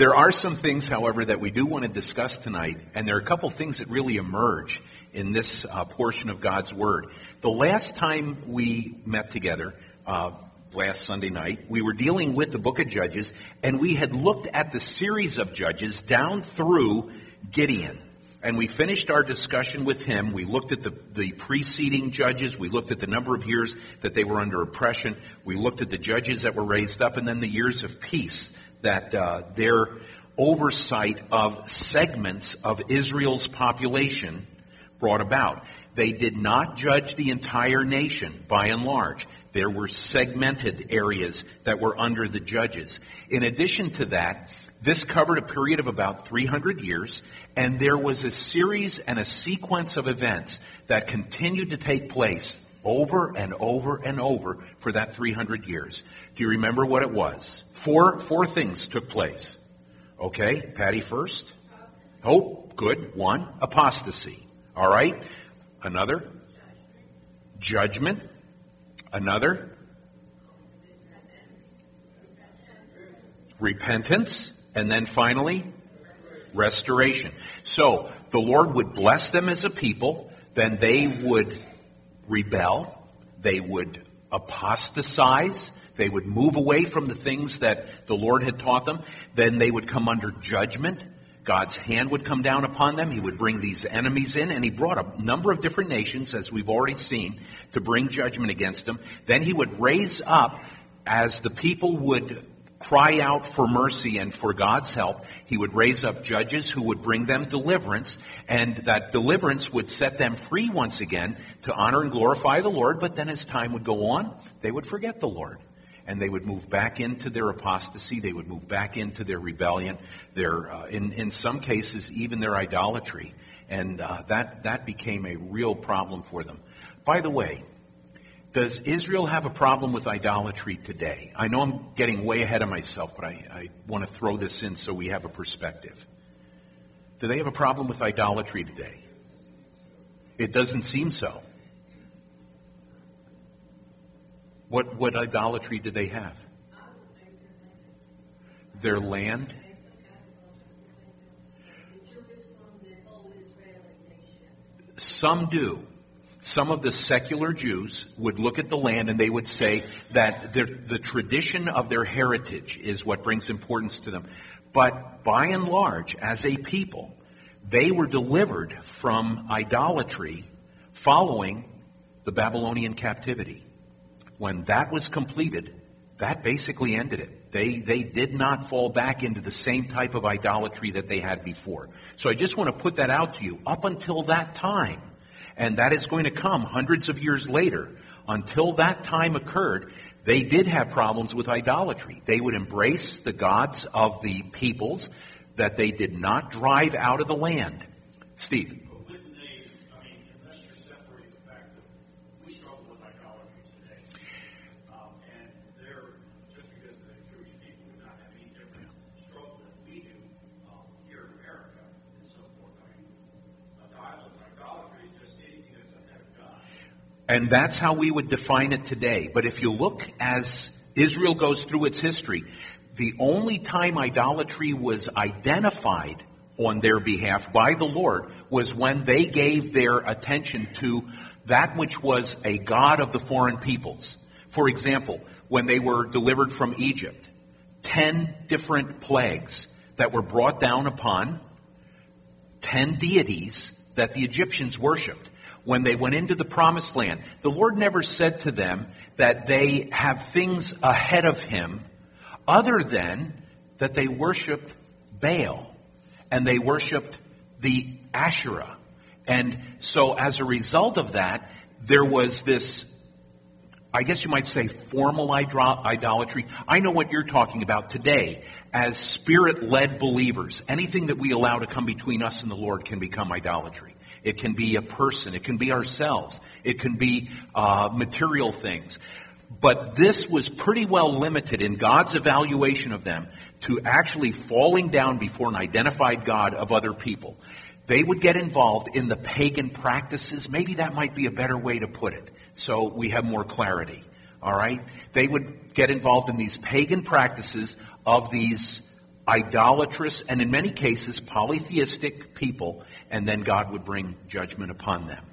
There are some things, however, that we do want to discuss tonight, and there are a couple things that really emerge in this uh, portion of God's Word. The last time we met together, uh, last Sunday night, we were dealing with the book of Judges, and we had looked at the series of Judges down through Gideon. And we finished our discussion with him. We looked at the, the preceding judges. We looked at the number of years that they were under oppression. We looked at the judges that were raised up, and then the years of peace that uh, their oversight of segments of Israel's population brought about. They did not judge the entire nation by and large. There were segmented areas that were under the judges. In addition to that, this covered a period of about 300 years, and there was a series and a sequence of events that continued to take place over and over and over for that 300 years. Do you remember what it was? Four, four things took place. Okay, Patty first. Oh, good. One, apostasy. All right. Another, judgment. Another, repentance. And then finally, restoration. So the Lord would bless them as a people, then they would rebel, they would apostatize, they would move away from the things that the Lord had taught them, then they would come under judgment. God's hand would come down upon them. He would bring these enemies in, and he brought a number of different nations, as we've already seen, to bring judgment against them. Then he would raise up, as the people would cry out for mercy and for God's help, he would raise up judges who would bring them deliverance, and that deliverance would set them free once again to honor and glorify the Lord. But then as time would go on, they would forget the Lord. And they would move back into their apostasy. They would move back into their rebellion. Their, uh, in, in some cases, even their idolatry. And uh, that, that became a real problem for them. By the way, does Israel have a problem with idolatry today? I know I'm getting way ahead of myself, but I, I want to throw this in so we have a perspective. Do they have a problem with idolatry today? It doesn't seem so. What, what idolatry do they have? Their land? Some do some of the secular Jews would look at the land and they would say that the the tradition of their heritage is what brings importance to them. But by and large, as a people, they were delivered from idolatry following the Babylonian captivity. When that was completed, that basically ended it. They, they did not fall back into the same type of idolatry that they had before. So I just want to put that out to you. Up until that time, and that is going to come hundreds of years later. Until that time occurred, they did have problems with idolatry. They would embrace the gods of the peoples that they did not drive out of the land. Steve. And that's how we would define it today. But if you look as Israel goes through its history, the only time idolatry was identified on their behalf by the Lord was when they gave their attention to that which was a God of the foreign peoples. For example, when they were delivered from Egypt, ten different plagues that were brought down upon ten deities that the Egyptians worshiped when they went into the promised land. The Lord never said to them that they have things ahead of him other than that they worshiped Baal and they worshiped the Asherah. And so as a result of that, there was this, I guess you might say, formal idolatry. I know what you're talking about today as spirit led believers. Anything that we allow to come between us and the Lord can become idolatry. It can be a person. It can be ourselves. It can be uh, material things. But this was pretty well limited in God's evaluation of them to actually falling down before an identified God of other people. They would get involved in the pagan practices. Maybe that might be a better way to put it so we have more clarity. All right? They would get involved in these pagan practices of these idolatrous, and in many cases polytheistic people, and then God would bring judgment upon them.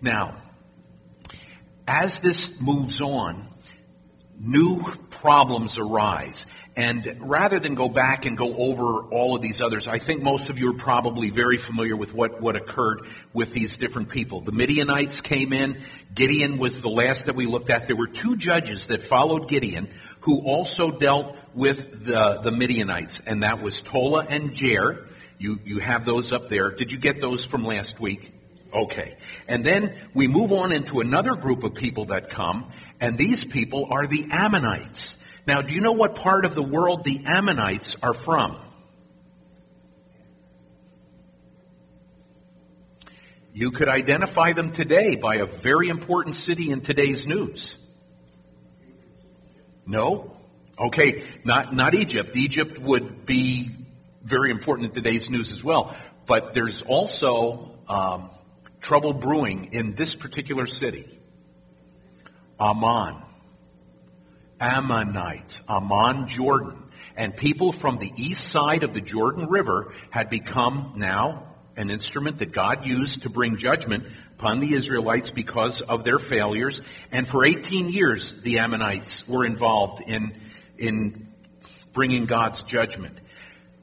Now, as this moves on, new problems arise. And rather than go back and go over all of these others, I think most of you are probably very familiar with what, what occurred with these different people. The Midianites came in. Gideon was the last that we looked at. There were two judges that followed Gideon who also dealt with the, the Midianites, and that was Tola and Jair. You, you have those up there. Did you get those from last week? Okay. And then we move on into another group of people that come, and these people are the Ammonites. Now, do you know what part of the world the Ammonites are from? You could identify them today by a very important city in today's news. No? Okay, not, not Egypt. Egypt would be very important in today's news as well. But there's also um, trouble brewing in this particular city. Amman. Ammonites. Amman, Jordan. And people from the east side of the Jordan River had become now an instrument that God used to bring judgment upon the Israelites because of their failures. And for 18 years, the Ammonites were involved in, in bringing God's judgment.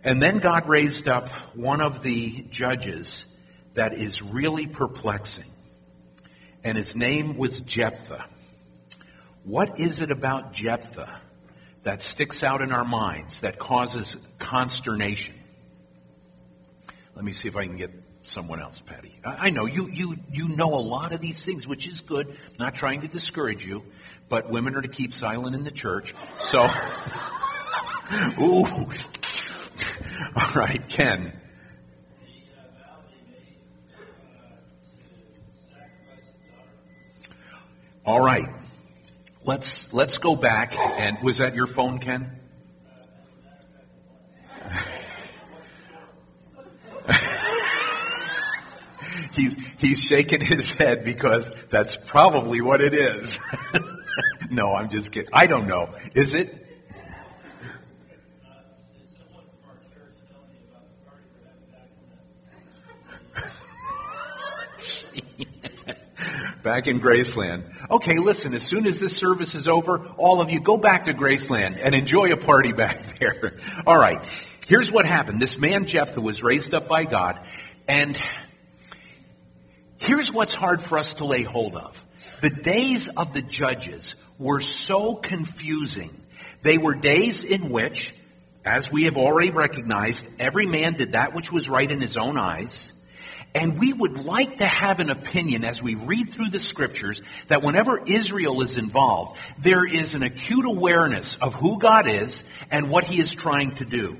And then God raised up one of the judges that is really perplexing. And his name was Jephthah. What is it about Jephthah that sticks out in our minds that causes consternation? Let me see if I can get someone else, Patty. I know you, you, you know a lot of these things, which is good. I'm not trying to discourage you, but women are to keep silent in the church. So, ooh. All right, Ken. All right. Let's let's go back and was that your phone, Ken? he's, he's shaking his head because that's probably what it is. no, I'm just kidding. I don't know. Is it? back in Graceland. Okay, listen, as soon as this service is over, all of you go back to Graceland and enjoy a party back there. All right. Here's what happened. This man Jephthah was raised up by God, and Here's what's hard for us to lay hold of. The days of the judges were so confusing. They were days in which, as we have already recognized, every man did that which was right in his own eyes. And we would like to have an opinion as we read through the scriptures that whenever Israel is involved, there is an acute awareness of who God is and what he is trying to do.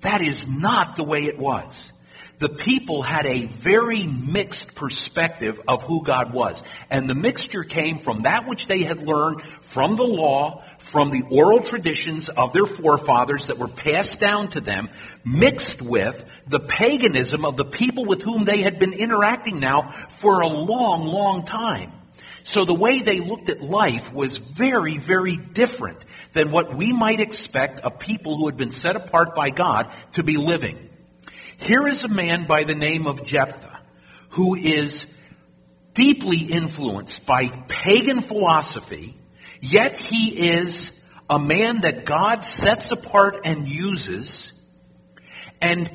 That is not the way it was the people had a very mixed perspective of who God was. And the mixture came from that which they had learned from the law, from the oral traditions of their forefathers that were passed down to them, mixed with the paganism of the people with whom they had been interacting now for a long, long time. So the way they looked at life was very, very different than what we might expect a people who had been set apart by God to be living. Here is a man by the name of Jephthah who is deeply influenced by pagan philosophy, yet he is a man that God sets apart and uses. And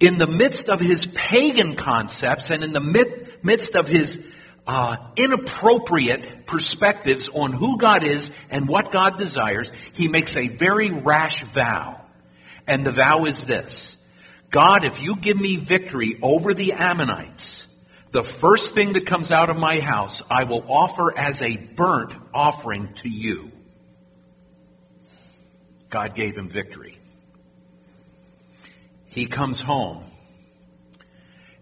in the midst of his pagan concepts and in the midst of his uh, inappropriate perspectives on who God is and what God desires, he makes a very rash vow. And the vow is this God, if you give me victory over the Ammonites, the first thing that comes out of my house I will offer as a burnt offering to you. God gave him victory. He comes home.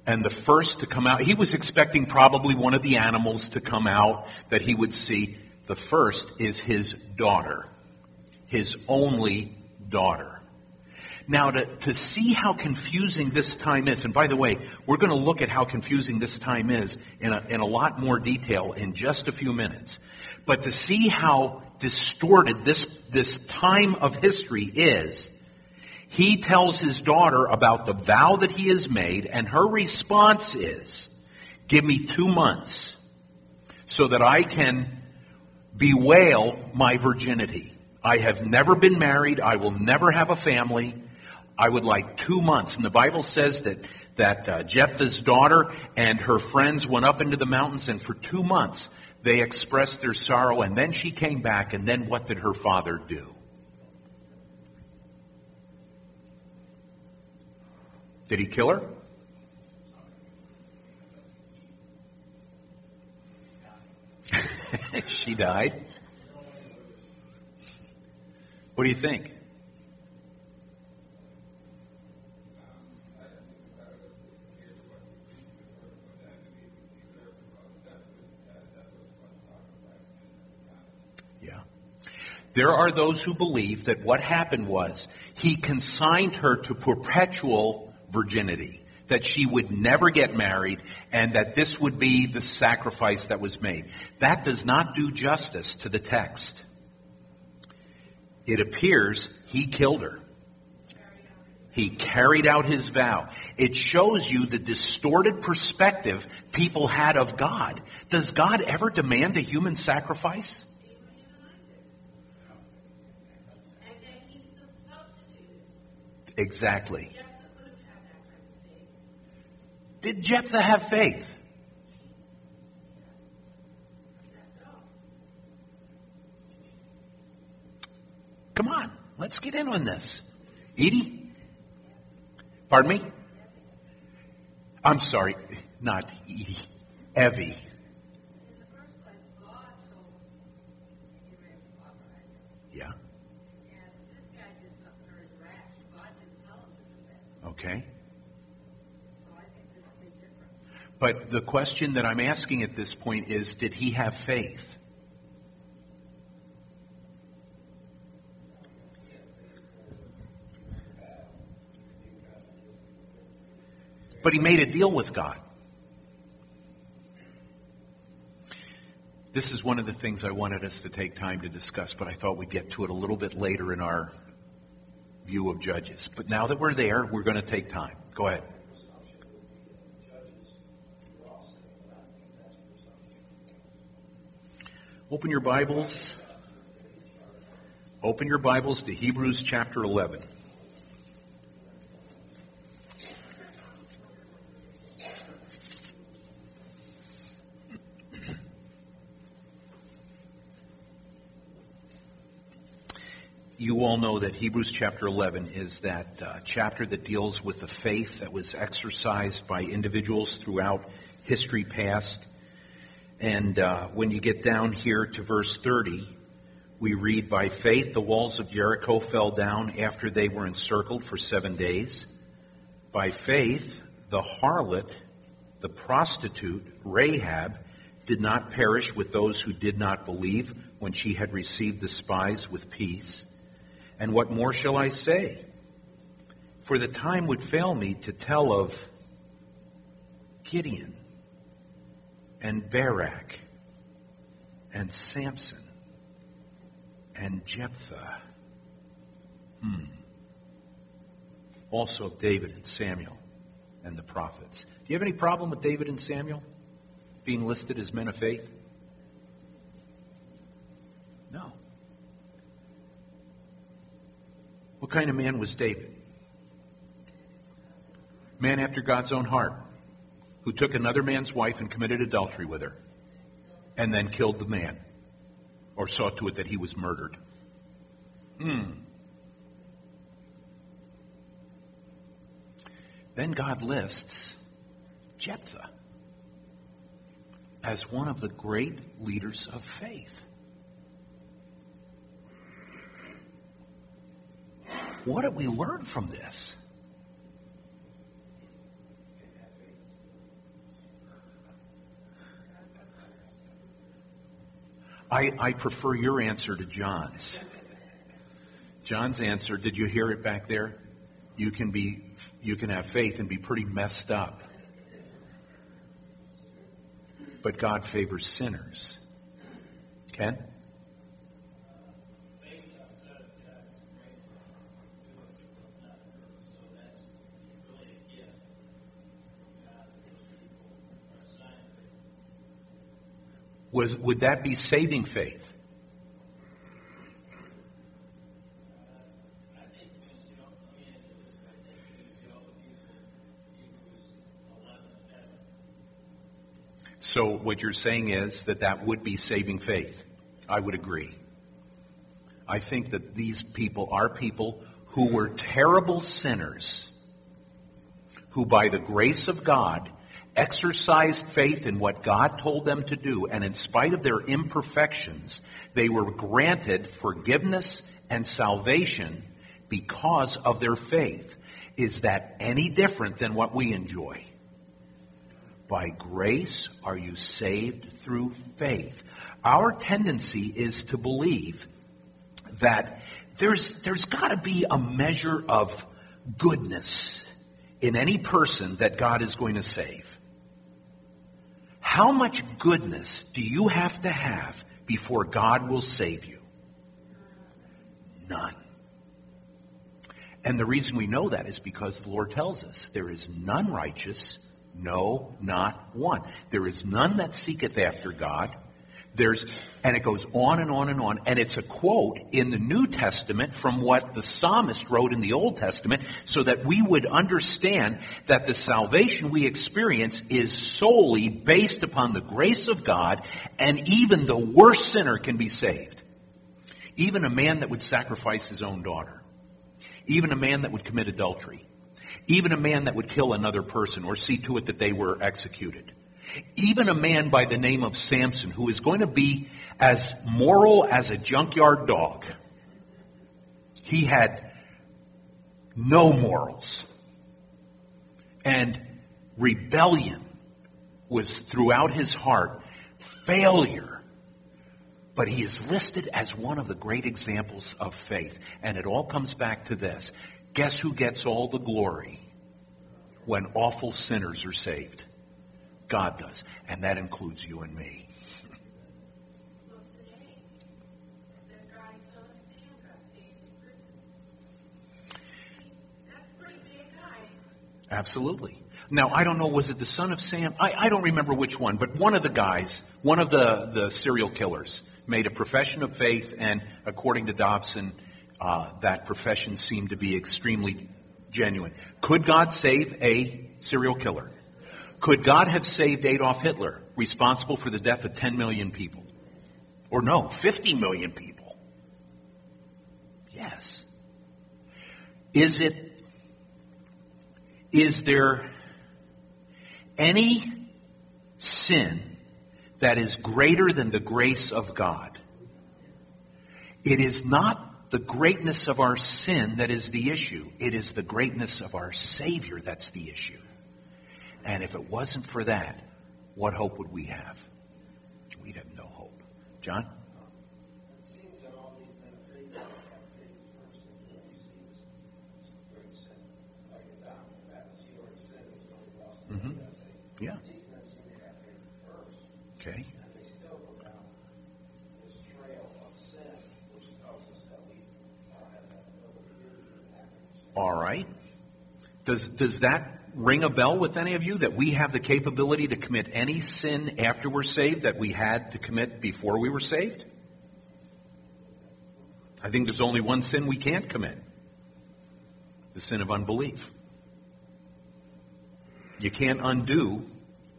And the first to come out, he was expecting probably one of the animals to come out that he would see. The first is his daughter, his only daughter. Now, to, to see how confusing this time is, and by the way, we're going to look at how confusing this time is in a, in a lot more detail in just a few minutes. But to see how distorted this, this time of history is, he tells his daughter about the vow that he has made, and her response is, Give me two months so that I can bewail my virginity. I have never been married. I will never have a family. I would like two months. And the Bible says that, that uh, Jephthah's daughter and her friends went up into the mountains, and for two months they expressed their sorrow, and then she came back, and then what did her father do? Did he kill her? she died. What do you think? Yeah. There are those who believe that what happened was he consigned her to perpetual virginity, that she would never get married, and that this would be the sacrifice that was made. That does not do justice to the text it appears he killed her. He carried out his vow. It shows you the distorted perspective people had of God. Does God ever demand a human sacrifice? Exactly. Did Jephthah have faith? Come on, let's get in on this. Edie? Pardon me? I'm sorry, not Edie. Evie. Yeah. Okay. But the question that I'm asking at this point is did he have faith? But he made a deal with God. This is one of the things I wanted us to take time to discuss, but I thought we'd get to it a little bit later in our view of Judges. But now that we're there, we're going to take time. Go ahead. Open your Bibles. Open your Bibles to Hebrews chapter 11. You all know that Hebrews chapter 11 is that uh, chapter that deals with the faith that was exercised by individuals throughout history past. And uh, when you get down here to verse 30, we read, By faith the walls of Jericho fell down after they were encircled for seven days. By faith the harlot, the prostitute, Rahab, did not perish with those who did not believe when she had received the spies with peace. And what more shall I say? For the time would fail me to tell of Gideon and Barak and Samson and Jephthah. Hmm. Also David and Samuel and the prophets. Do you have any problem with David and Samuel being listed as men of faith? No. What kind of man was David? Man after God's own heart, who took another man's wife and committed adultery with her, and then killed the man, or saw to it that he was murdered. Hmm. Then God lists Jephthah as one of the great leaders of faith. What did we learn from this? I, I prefer your answer to John's. John's answer, did you hear it back there? You can be you can have faith and be pretty messed up. But God favors sinners. Ken? Was, would that be saving faith? So what you're saying is that that would be saving faith. I would agree. I think that these people are people who were terrible sinners who by the grace of God exercised faith in what God told them to do, and in spite of their imperfections, they were granted forgiveness and salvation because of their faith. Is that any different than what we enjoy? By grace are you saved through faith. Our tendency is to believe that there's, there's got to be a measure of goodness in any person that God is going to save. How much goodness do you have to have before God will save you? None. And the reason we know that is because the Lord tells us there is none righteous, no, not one. There is none that seeketh after God. There's, and it goes on and on and on. And it's a quote in the New Testament from what the psalmist wrote in the Old Testament so that we would understand that the salvation we experience is solely based upon the grace of God and even the worst sinner can be saved. Even a man that would sacrifice his own daughter. Even a man that would commit adultery even a man that would kill another person or see to it that they were executed. Even a man by the name of Samson, who is going to be as moral as a junkyard dog. He had no morals. And rebellion was throughout his heart, failure. But he is listed as one of the great examples of faith. And it all comes back to this. Guess who gets all the glory when awful sinners are saved? God does. And that includes you and me. Absolutely. Now, I don't know, was it the son of Sam? I, I, don't remember which one, but one of the guys, one of the, the serial killers, made a profession of faith, and according to Dobson, uh, that profession seemed to be extremely genuine. Could God save a serial killer? Could God have saved Adolf Hitler, responsible for the death of 10 million people? Or no, 50 million people? Yes. Is it, is there any sin that is greater than the grace of God? It is not the greatness of our sin that is the issue. It is the greatness of our Savior that's the issue. And if it wasn't for that, what hope would we have? We'd have no hope. John? Mm-hmm. Yeah. Okay. All right. Does, does that ring a bell with any of you that we have the capability to commit any sin after we're saved that we had to commit before we were saved? I think there's only one sin we can't commit the sin of unbelief. You can't undo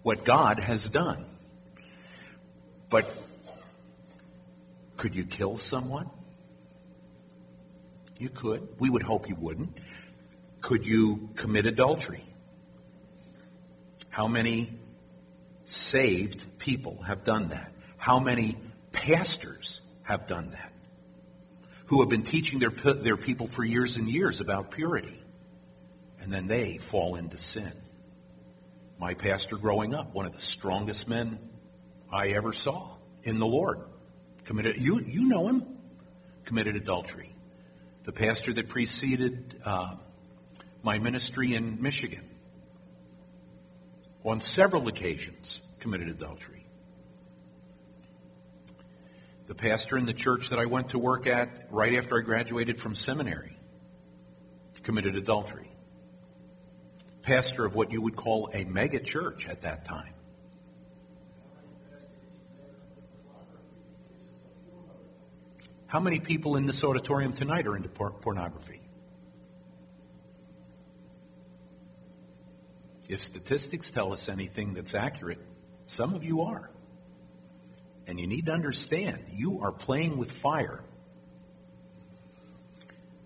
what God has done. But could you kill someone? You could. We would hope you wouldn't. Could you commit adultery? How many saved people have done that? How many pastors have done that? Who have been teaching their, their people for years and years about purity. And then they fall into sin. My pastor growing up, one of the strongest men I ever saw in the Lord, committed, you, you know him, committed adultery the pastor that preceded uh, my ministry in Michigan, on several occasions committed adultery. The pastor in the church that I went to work at right after I graduated from seminary committed adultery. Pastor of what you would call a mega church at that time. How many people in this auditorium tonight are into por- pornography? If statistics tell us anything that's accurate, some of you are. And you need to understand, you are playing with fire.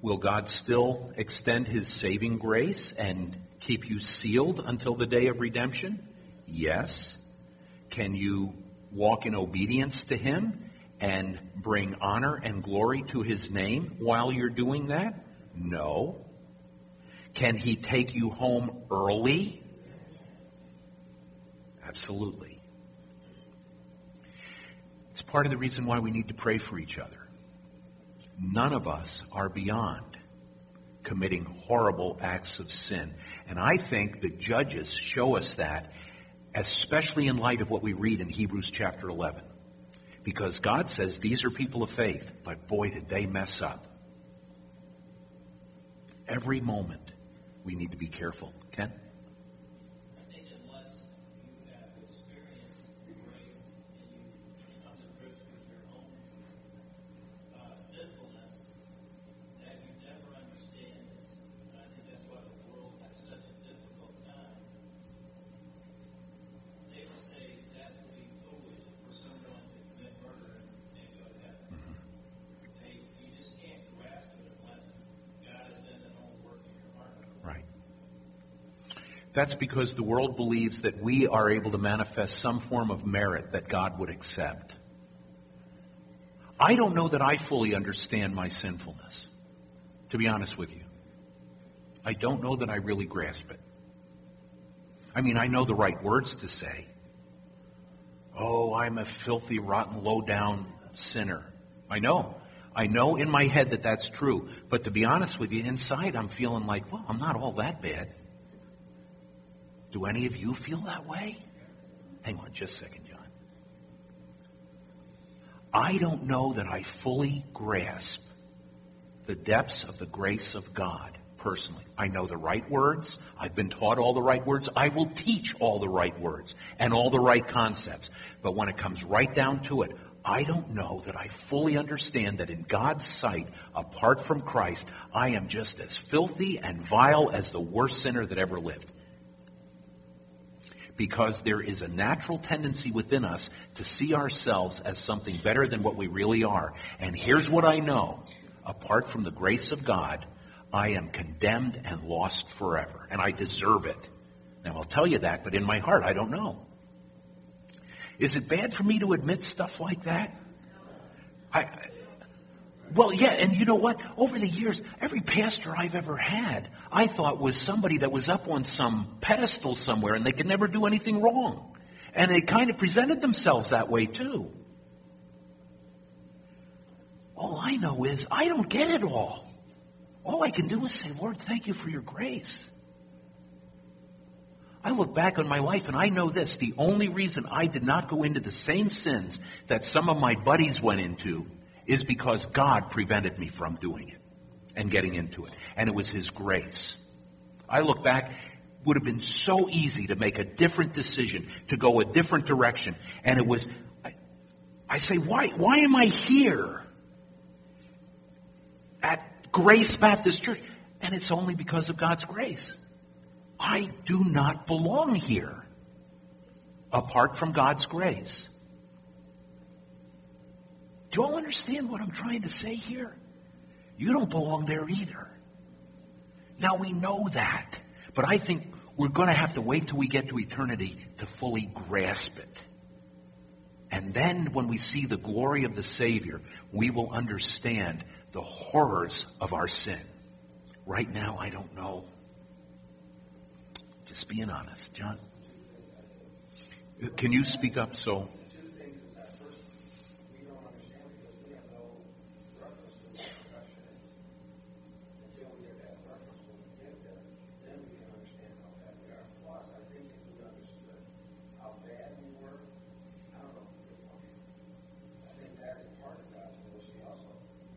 Will God still extend his saving grace and keep you sealed until the day of redemption? Yes. Can you walk in obedience to him and bring honor and glory to his name while you're doing that? No. Can he take you home early? Absolutely. It's part of the reason why we need to pray for each other. None of us are beyond committing horrible acts of sin. And I think the judges show us that, especially in light of what we read in Hebrews chapter 11. Because God says these are people of faith, but boy, did they mess up. Every moment, we need to be careful. That's because the world believes that we are able to manifest some form of merit that God would accept. I don't know that I fully understand my sinfulness, to be honest with you. I don't know that I really grasp it. I mean, I know the right words to say. Oh, I'm a filthy, rotten, low down sinner. I know. I know in my head that that's true. But to be honest with you, inside I'm feeling like, well, I'm not all that bad. Do any of you feel that way? Hang on just a second, John. I don't know that I fully grasp the depths of the grace of God personally. I know the right words. I've been taught all the right words. I will teach all the right words and all the right concepts. But when it comes right down to it, I don't know that I fully understand that in God's sight, apart from Christ, I am just as filthy and vile as the worst sinner that ever lived because there is a natural tendency within us to see ourselves as something better than what we really are. And here's what I know. Apart from the grace of God, I am condemned and lost forever. And I deserve it. Now I'll tell you that, but in my heart, I don't know. Is it bad for me to admit stuff like that? I, well, yeah, and you know what? Over the years, every pastor I've ever had, I thought was somebody that was up on some pedestal somewhere and they could never do anything wrong. And they kind of presented themselves that way too. All I know is I don't get it all. All I can do is say, Lord, thank you for your grace. I look back on my life and I know this. The only reason I did not go into the same sins that some of my buddies went into is because God prevented me from doing it and getting into it. And it was His grace. I look back, would have been so easy to make a different decision, to go a different direction. And it was, I, I say, why, why am I here at Grace Baptist Church? And it's only because of God's grace. I do not belong here apart from God's grace. Do you all understand what I'm trying to say here? You don't belong there either. Now we know that, but I think we're going to have to wait till we get to eternity to fully grasp it. And then when we see the glory of the Savior, we will understand the horrors of our sin. Right now, I don't know. Just being honest. John? Can you speak up so? two things is that first, we don't understand because we have no reference to what perfection is. Until we get that reference, when we get there, then we can understand how bad we are. Plus, I think if we understood how bad we were, I don't know if we could function. I think that is part of God's mercy also,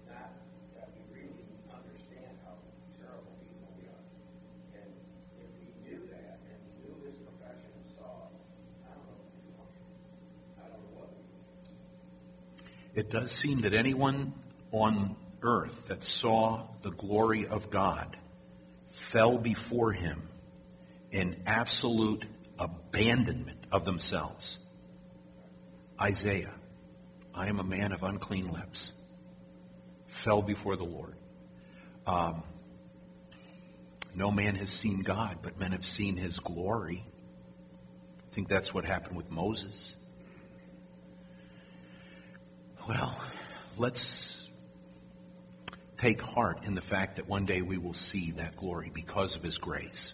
not that we really understand how terrible people we are. And if we knew that, and we knew His perfection and saw, it, I don't know if we could function. I don't know what we It does seem that anyone on earth that saw the glory of God fell before him in absolute abandonment of themselves. Isaiah, I am a man of unclean lips, fell before the Lord. Um, no man has seen God, but men have seen his glory. I think that's what happened with Moses. Well, let's take heart in the fact that one day we will see that glory because of his grace.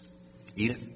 Edith?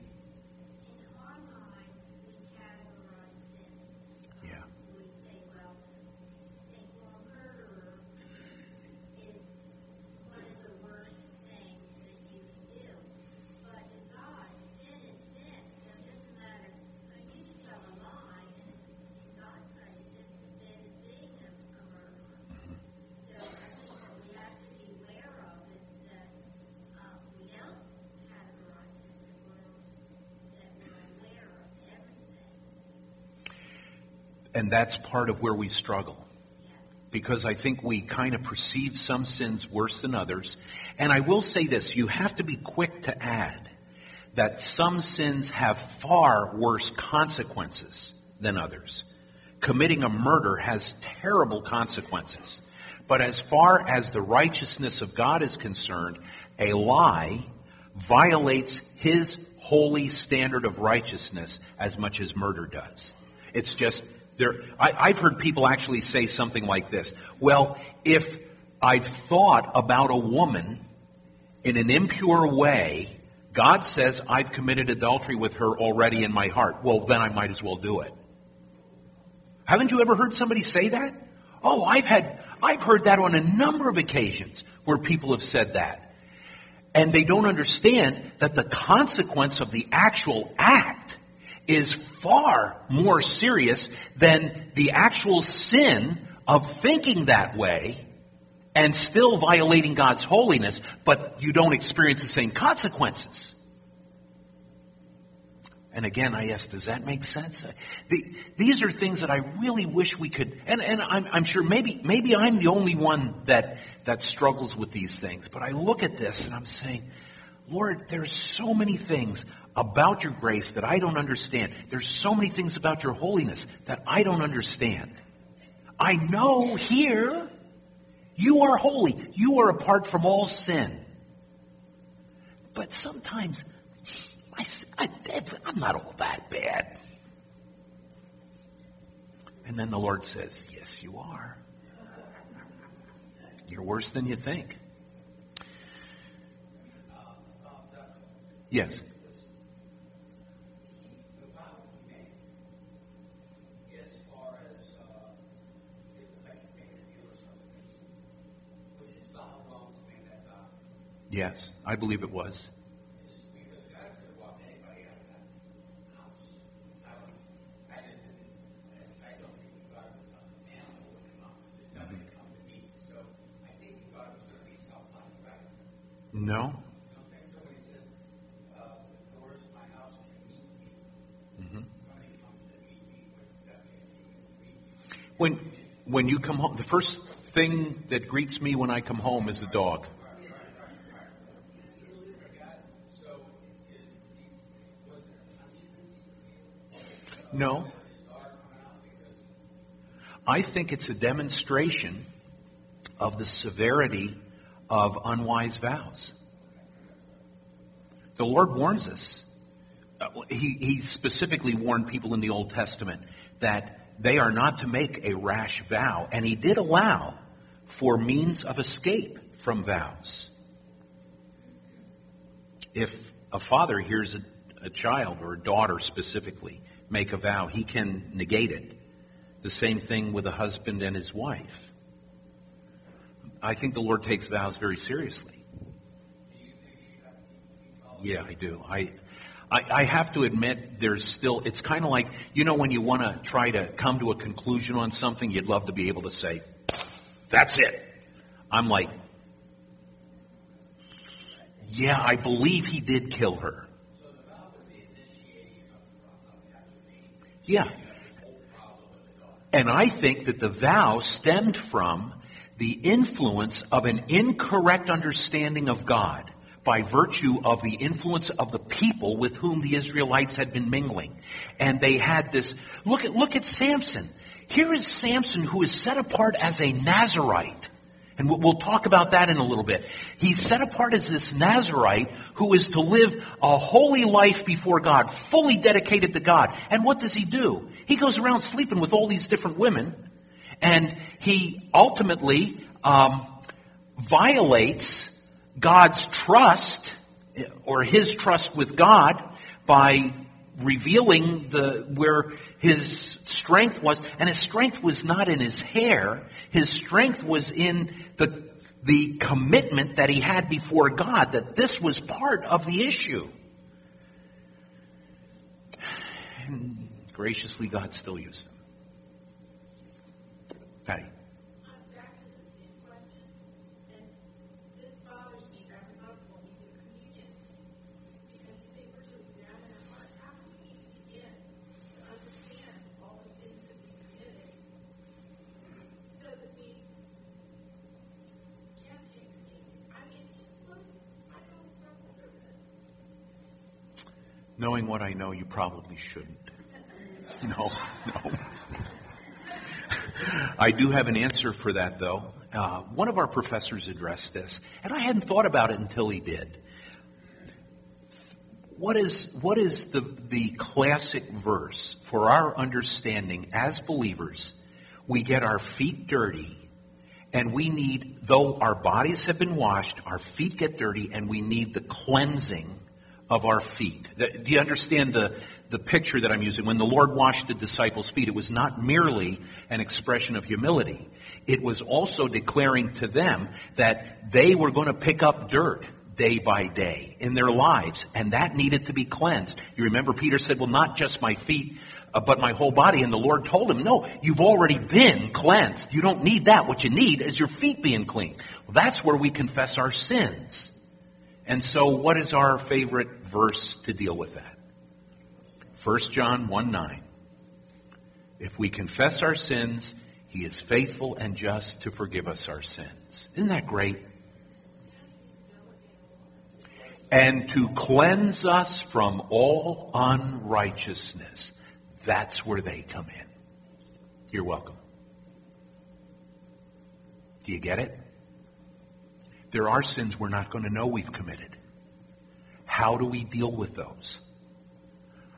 And that's part of where we struggle. Because I think we kind of perceive some sins worse than others. And I will say this, you have to be quick to add that some sins have far worse consequences than others. Committing a murder has terrible consequences. But as far as the righteousness of God is concerned, a lie violates his holy standard of righteousness as much as murder does. It's just there. I, I've heard people actually say something like this. Well, if I've thought about a woman in an impure way, God says I've committed adultery with her already in my heart. Well, then I might as well do it. Haven't you ever heard somebody say that? Oh, I've had, I've heard that on a number of occasions where people have said that. And they don't understand that the consequence of the actual act is far more serious than the actual sin of thinking that way and still violating God's holiness, but you don't experience the same consequences. And again, I ask, does that make sense? The, these are things that I really wish we could, and, and I'm, I'm sure maybe, maybe I'm the only one that, that struggles with these things, but I look at this and I'm saying, Lord, there's so many things about your grace that I don't understand. There's so many things about your holiness that I don't understand. I know here you are holy. You are apart from all sin. But sometimes I, I, I'm not all that bad. And then the Lord says, Yes, you are. You're worse than you think. Yes. Somebody I believe it was. No. means When, when you come home, the first thing that greets me when I come home is a dog. No. I think it's a demonstration of the severity of unwise vows. The Lord warns us. Uh, He, he specifically warned people in the Old Testament that they are not to make a rash vow, and He did allow for means of escape from vows. If a father hears a, a child or a daughter specifically make a vow, he can negate it. The same thing with a husband and his wife. I think the Lord takes vows very seriously. Yeah, I do. I, I, I have to admit, there's still, it's kind of like, you know, when you want to try to come to a conclusion on something, you'd love to be able to say, that's it. I'm like, yeah, I believe he did kill her. Yeah. And I think that the vow stemmed from the influence of an incorrect understanding of God by virtue of the influence of the people with whom the Israelites had been mingling. And they had this, look at, look at Samson. Here is Samson who is set apart as a Nazarite. And we'll- talk about that in a little bit. He's set apart as this Nazarite who is to live a holy life before God, fully dedicated to God. And what does he do? He goes around sleeping with all these different women, and he ultimately um, violates God's trust or his trust with God by revealing the where his strength was and his strength was not in his hair. His strength was in the the commitment that he had before God that this was part of the issue. And graciously God still used him. Patty Knowing what I know, you probably shouldn't. No, no. I do have an answer for that, though. Uh, one of our professors addressed this, and I hadn't thought about it until he did. What is, what is the, the classic verse for our understanding as believers? We get our feet dirty and we need, though our bodies have been washed, our feet get dirty, and we need the cleansing of our feet. Do you understand the, the picture that I'm using? When the Lord washed the disciples' feet, it was not merely an expression of humility. It was also declaring to them that they were going to pick up dirt day by day in their lives, and that needed to be cleansed. You remember Peter said, well, not just my feet, uh, but my whole body. And the Lord told him, no, you've already been cleansed. You don't need that. What you need is your feet being clean. Well, that's where we confess our sins. And so what is our favorite verse to deal with that? 1 John 1 9. If we confess our sins, he is faithful and just to forgive us our sins. Isn't that great? And to cleanse us from all unrighteousness. That's where they come in. You're welcome. Do you get it? There are sins we're not going to know we've committed. How do we deal with those?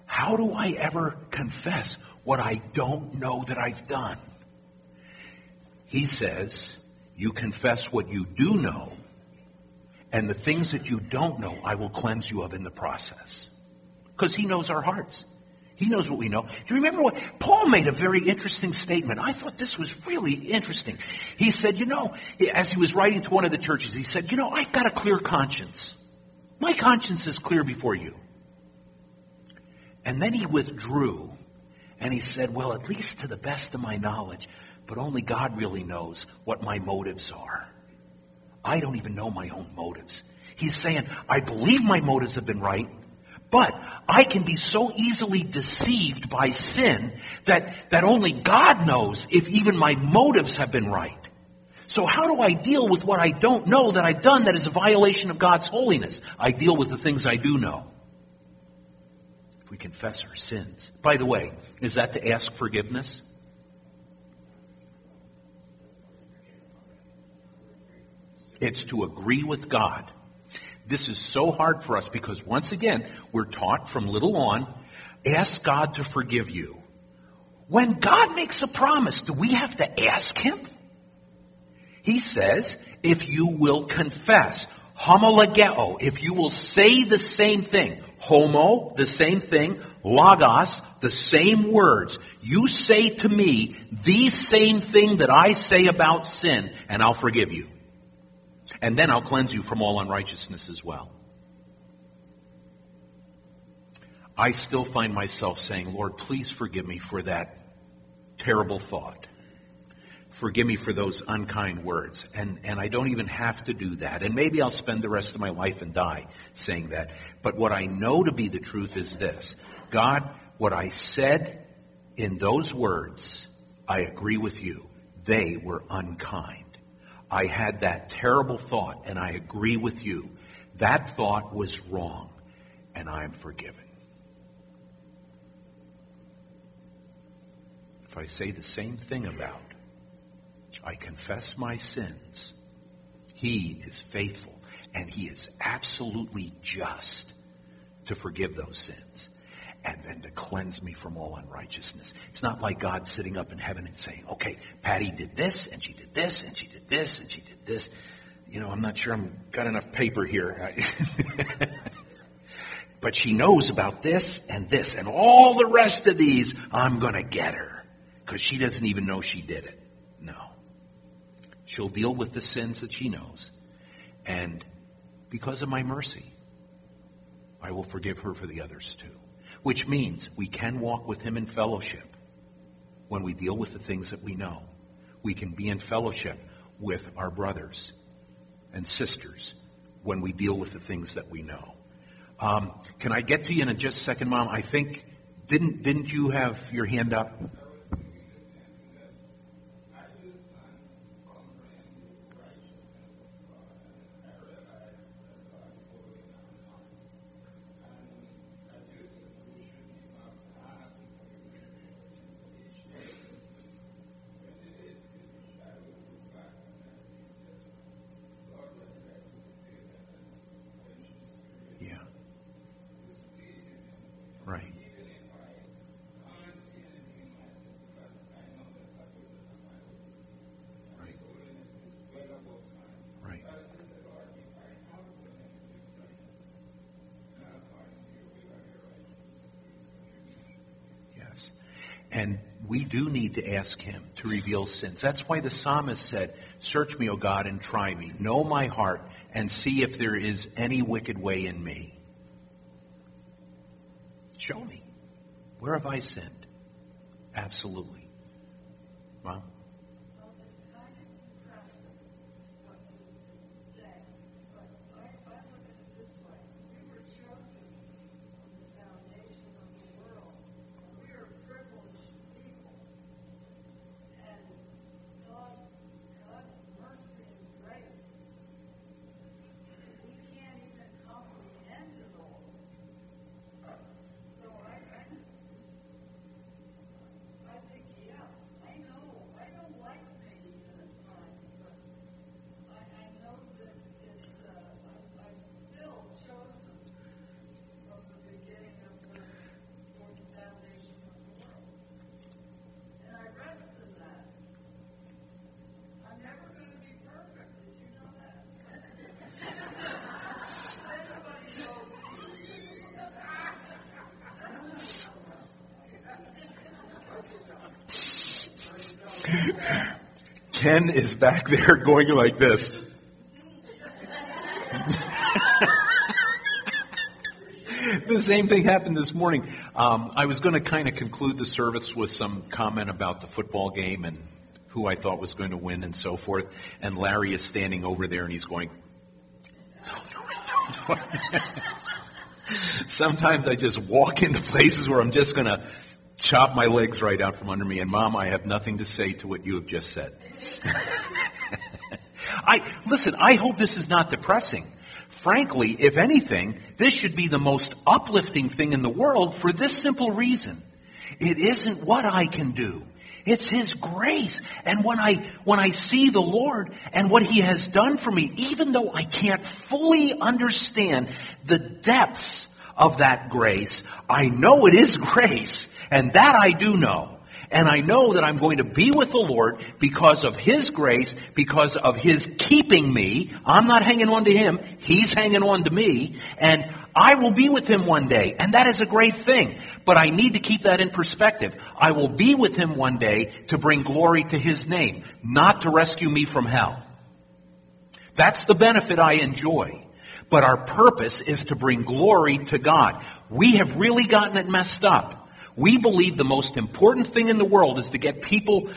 How do I ever confess what I don't know that I've done? He says, you confess what you do know, and the things that you don't know, I will cleanse you of in the process. Because he knows our hearts. He knows what we know. Do you remember what Paul made a very interesting statement? I thought this was really interesting. He said, you know, as he was writing to one of the churches, he said, you know, I've got a clear conscience. My conscience is clear before you. And then he withdrew and he said, well, at least to the best of my knowledge, but only God really knows what my motives are. I don't even know my own motives. He's saying, I believe my motives have been right, but I can be so easily deceived by sin that, that only God knows if even my motives have been right. So how do I deal with what I don't know that I've done that is a violation of God's holiness? I deal with the things I do know. If we confess our sins. By the way, is that to ask forgiveness? It's to agree with God. This is so hard for us because once again, we're taught from little on, ask God to forgive you. When God makes a promise, do we have to ask Him? He says, if you will confess, homologeo, if you will say the same thing, homo, the same thing, logos, the same words, you say to me the same thing that I say about sin, and I'll forgive you. And then I'll cleanse you from all unrighteousness as well. I still find myself saying, Lord, please forgive me for that terrible thought. Forgive me for those unkind words. And, and I don't even have to do that. And maybe I'll spend the rest of my life and die saying that. But what I know to be the truth is this God, what I said in those words, I agree with you. They were unkind. I had that terrible thought, and I agree with you. That thought was wrong, and I am forgiven. If I say the same thing about, I confess my sins, He is faithful, and He is absolutely just to forgive those sins and then to cleanse me from all unrighteousness. It's not like God sitting up in heaven and saying, okay, Patty did this, and she did this, and she did this, and she did this. You know, I'm not sure I've got enough paper here. but she knows about this and this, and all the rest of these, I'm going to get her. Because she doesn't even know she did it. No. She'll deal with the sins that she knows. And because of my mercy, I will forgive her for the others too. Which means we can walk with him in fellowship when we deal with the things that we know. We can be in fellowship with our brothers and sisters when we deal with the things that we know. Um, can I get to you in just a second, Mom? I think didn't didn't you have your hand up? Yeah. Right. Right. Right. Yes. And we do need to ask him to reveal sins. That's why the psalmist said, Search me, O God, and try me. Know my heart and see if there is any wicked way in me. Show me. Where have I sinned? Absolutely. Well, it's kind of impressive what you say, but I, I look at it this way. We were chosen from the foundation of the world, and we are privileged people. And God's, God's mercy and grace, we can't even comprehend it all. So I, I just I think, yeah, I know, I don't like maybe even at times, but I, I know that it, uh, I, I'm still chosen from the beginning of the, for the foundation of the world. And I rest in that. I'm never gonna be perfect, did you know that? Everybody knows Ken is back there going like this. the same thing happened this morning. Um, I was going to kind of conclude the service with some comment about the football game and who I thought was going to win and so forth. And Larry is standing over there and he's going, Sometimes I just walk into places where I'm just going to chop my legs right out from under me. And mom, I have nothing to say to what you have just said. I listen. I hope this is not depressing. Frankly, if anything, this should be the most uplifting thing in the world for this simple reason: it isn't what I can do. It's His grace. And when I, when I see the Lord and what He has done for me, even though I can't fully understand the depths of that grace, I know it is grace. And that I do know. And I know that I'm going to be with the Lord because of His grace, because of His keeping me. I'm not hanging on to Him. He's hanging on to me. And I will be with Him one day. And that is a great thing. But I need to keep that in perspective. I will be with Him one day to bring glory to His name, not to rescue me from hell. That's the benefit I enjoy. But our purpose is to bring glory to God. We have really gotten it messed up. We believe the most important thing in the world is to get people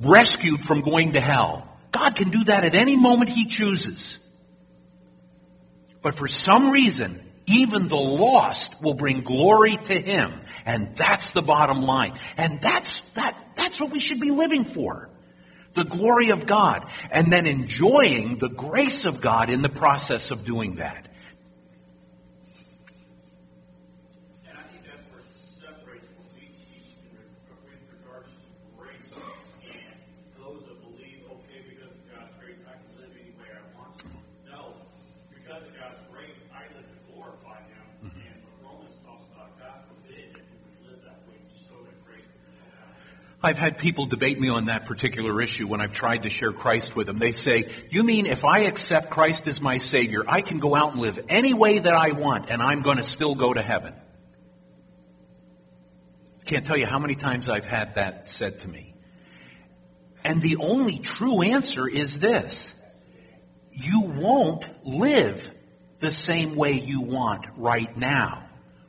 rescued from going to hell. God can do that at any moment He chooses. But for some reason, even the lost will bring glory to Him. And that's the bottom line. And that's, that, that's what we should be living for. the glory of God, and then enjoying the grace of God in the process of doing that. I've had people debate me on that particular issue when I've tried to share Christ with them. They say, you mean if I accept Christ as my Savior, I can go out and live any way that I want and I'm going to still go to heaven? I Can't tell you how many times I've had that said to me. And the only true answer is this. You won't live the same way you want right now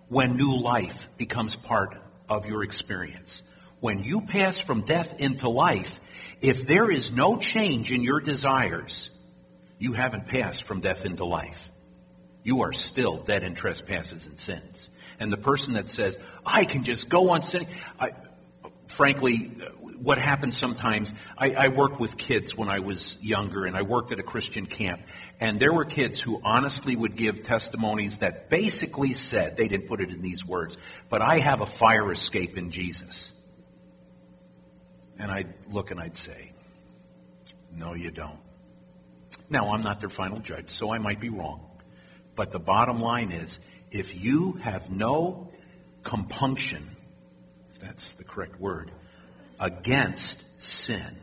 when new life becomes part of your experience. When you pass from death into life, if there is no change in your desires, you haven't passed from death into life. You are still dead in trespasses and sins. And the person that says, I can just go on sinning, I, frankly, what happens sometimes, I, I worked with kids when I was younger and I worked at a Christian camp. And there were kids who honestly would give testimonies that basically said, they didn't put it in these words, but I have a fire escape in Jesus. And I'd look and I'd say, no, you don't. Now, I'm not their final judge, so I might be wrong. But the bottom line is, if you have no compunction, if that's the correct word, against sin,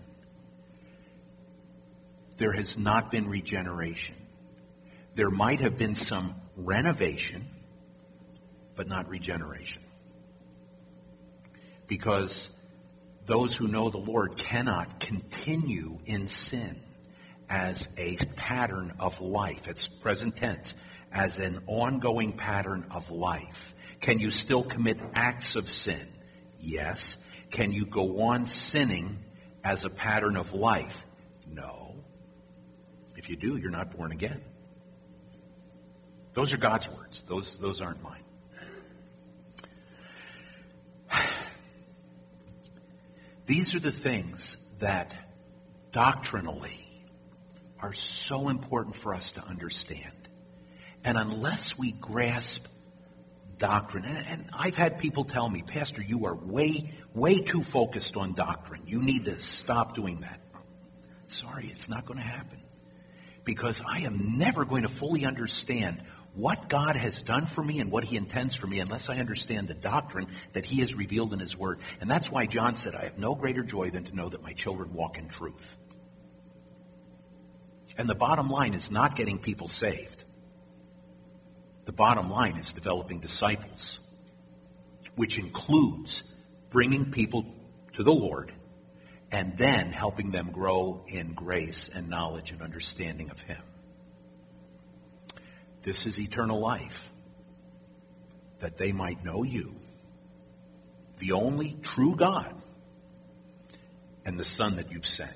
there has not been regeneration. There might have been some renovation, but not regeneration. Because those who know the Lord cannot continue in sin as a pattern of life. It's present tense, as an ongoing pattern of life. Can you still commit acts of sin? Yes. Can you go on sinning as a pattern of life? No. If you do, you're not born again. Those are God's words. Those, those aren't mine. These are the things that doctrinally are so important for us to understand. And unless we grasp doctrine, and, and, I've had people tell me, Pastor, you are way, way too focused on doctrine. You need to stop doing that. Sorry, it's not going to happen. Because I am never going to fully understand what God has done for me and what He intends for me unless I understand the doctrine that He has revealed in His Word. And that's why John said, I have no greater joy than to know that my children walk in truth. And the bottom line is not getting people saved. The bottom line is developing disciples, which includes bringing people to the Lord and then helping them grow in grace and knowledge and understanding of Him. This is eternal life, that they might know you, the only true God, and the Son that you've sent.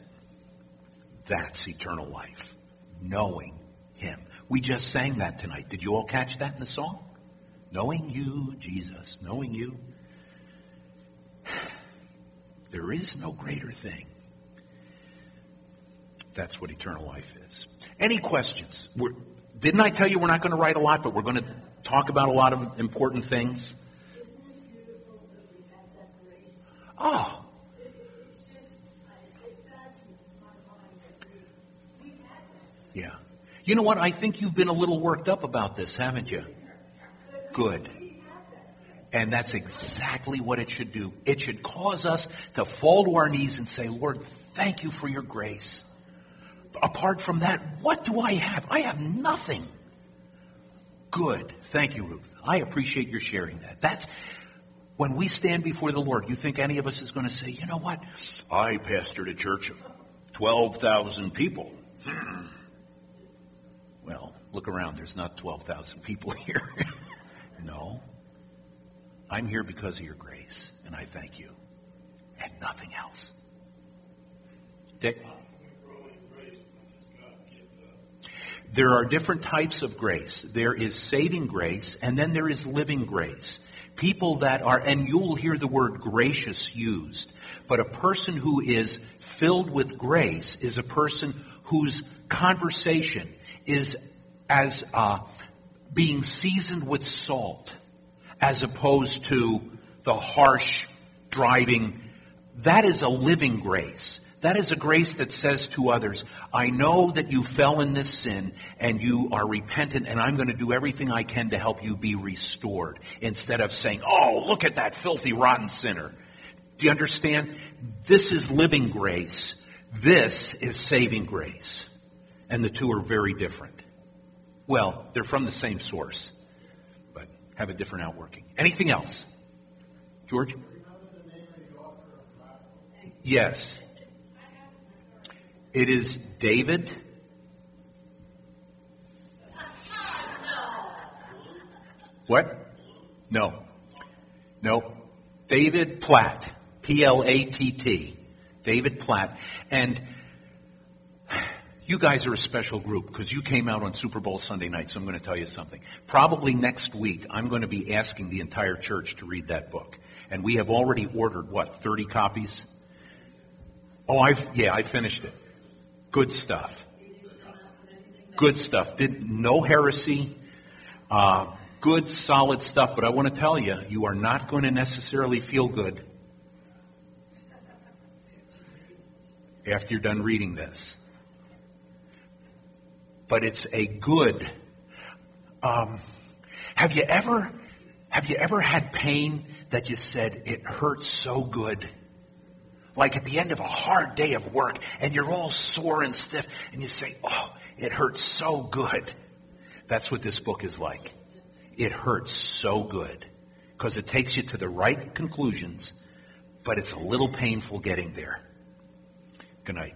That's eternal life, knowing Him. We just sang that tonight. Did you all catch that in the song? Knowing you, Jesus, knowing you. There is no greater thing. That's what eternal life is. Any questions? We're, didn't I tell you we're not going to write a lot, but we're going to talk about a lot of important things? Oh, yeah. You know what? I think you've been a little worked up about this, haven't you? Good. And that's exactly what it should do. It should cause us to fall to our knees and say, Lord, thank you for your grace. Apart from that, what do I have? I have nothing. Good. Thank you, Ruth. I appreciate your sharing that. That's when we stand before the Lord. You think any of us is going to say, you know what? I pastored a church of 12,000 people. Well, look around. There's not 12,000 people here. no. I'm here because of your grace, and I thank you. And nothing else. Dick? There are different types of grace. There is saving grace, and then there is living grace. People that are, and you'll hear the word gracious used, but a person who is filled with grace is a person whose conversation is as uh, being seasoned with salt, as opposed to the harsh, driving. That is a living grace. That is a grace that says to others, I know that you fell in this sin and you are repentant and I'm going to do everything I can to help you be restored. Instead of saying, oh, look at that filthy, rotten sinner. Do you understand? This is living grace. This is saving grace. And the two are very different. Well, they're from the same source, but have a different outworking. Anything else? George? Yes. It is David. What? No. No. David Platt. P L A T T. David Platt. And you guys are a special group because you came out on Super Bowl Sunday night, so I'm going to tell you something. Probably next week, I'm going to be asking the entire church to read that book. And we have already ordered, what, 30 copies? Oh, I've, yeah, I finished it. Good stuff. Good stuff. Did no heresy. Uh, good, solid stuff. But I want to tell you, you are not going to necessarily feel good after you're done reading this. But it's a good. Um, have you ever, have you ever had pain that you said it hurts so good? Like at the end of a hard day of work and you're all sore and stiff and you say, oh, it hurts so good. That's what this book is like. It hurts so good because it takes you to the right conclusions, but it's a little painful getting there. Good night.